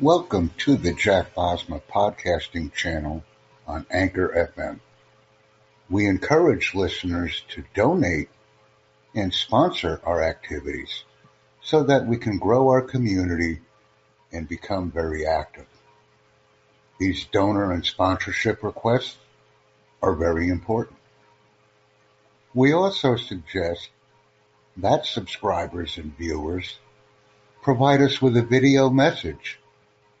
Welcome to the Jack Bosma podcasting channel on Anchor FM. We encourage listeners to donate and sponsor our activities so that we can grow our community and become very active. These donor and sponsorship requests are very important. We also suggest that subscribers and viewers provide us with a video message